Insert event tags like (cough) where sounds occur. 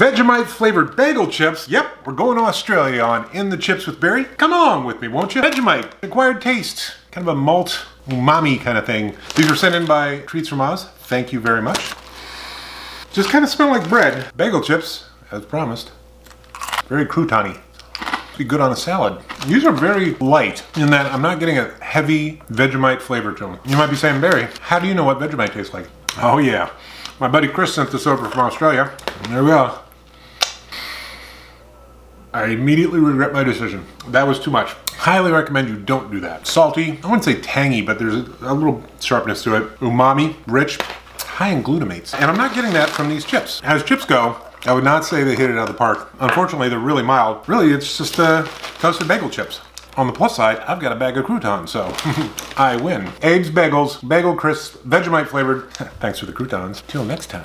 Vegemite flavored bagel chips. Yep, we're going to Australia on In the Chips with Barry. Come along with me, won't you? Vegemite, acquired taste, kind of a malt umami kind of thing. These were sent in by Treats from Oz. Thank you very much. Just kind of smell like bread. Bagel chips, as promised. Very croutony. Be good on a salad. These are very light in that I'm not getting a heavy Vegemite flavor to them. You might be saying, Barry, how do you know what Vegemite tastes like? Oh yeah, my buddy Chris sent this over from Australia. And there we go. I immediately regret my decision. That was too much. Highly recommend you don't do that. Salty, I wouldn't say tangy, but there's a, a little sharpness to it. Umami, rich, high in glutamates. And I'm not getting that from these chips. As chips go, I would not say they hit it out of the park. Unfortunately, they're really mild. Really, it's just uh, toasted bagel chips. On the plus side, I've got a bag of croutons, so (laughs) I win. Abe's Bagels, Bagel Crisp, Vegemite flavored. (laughs) Thanks for the croutons. Till next time.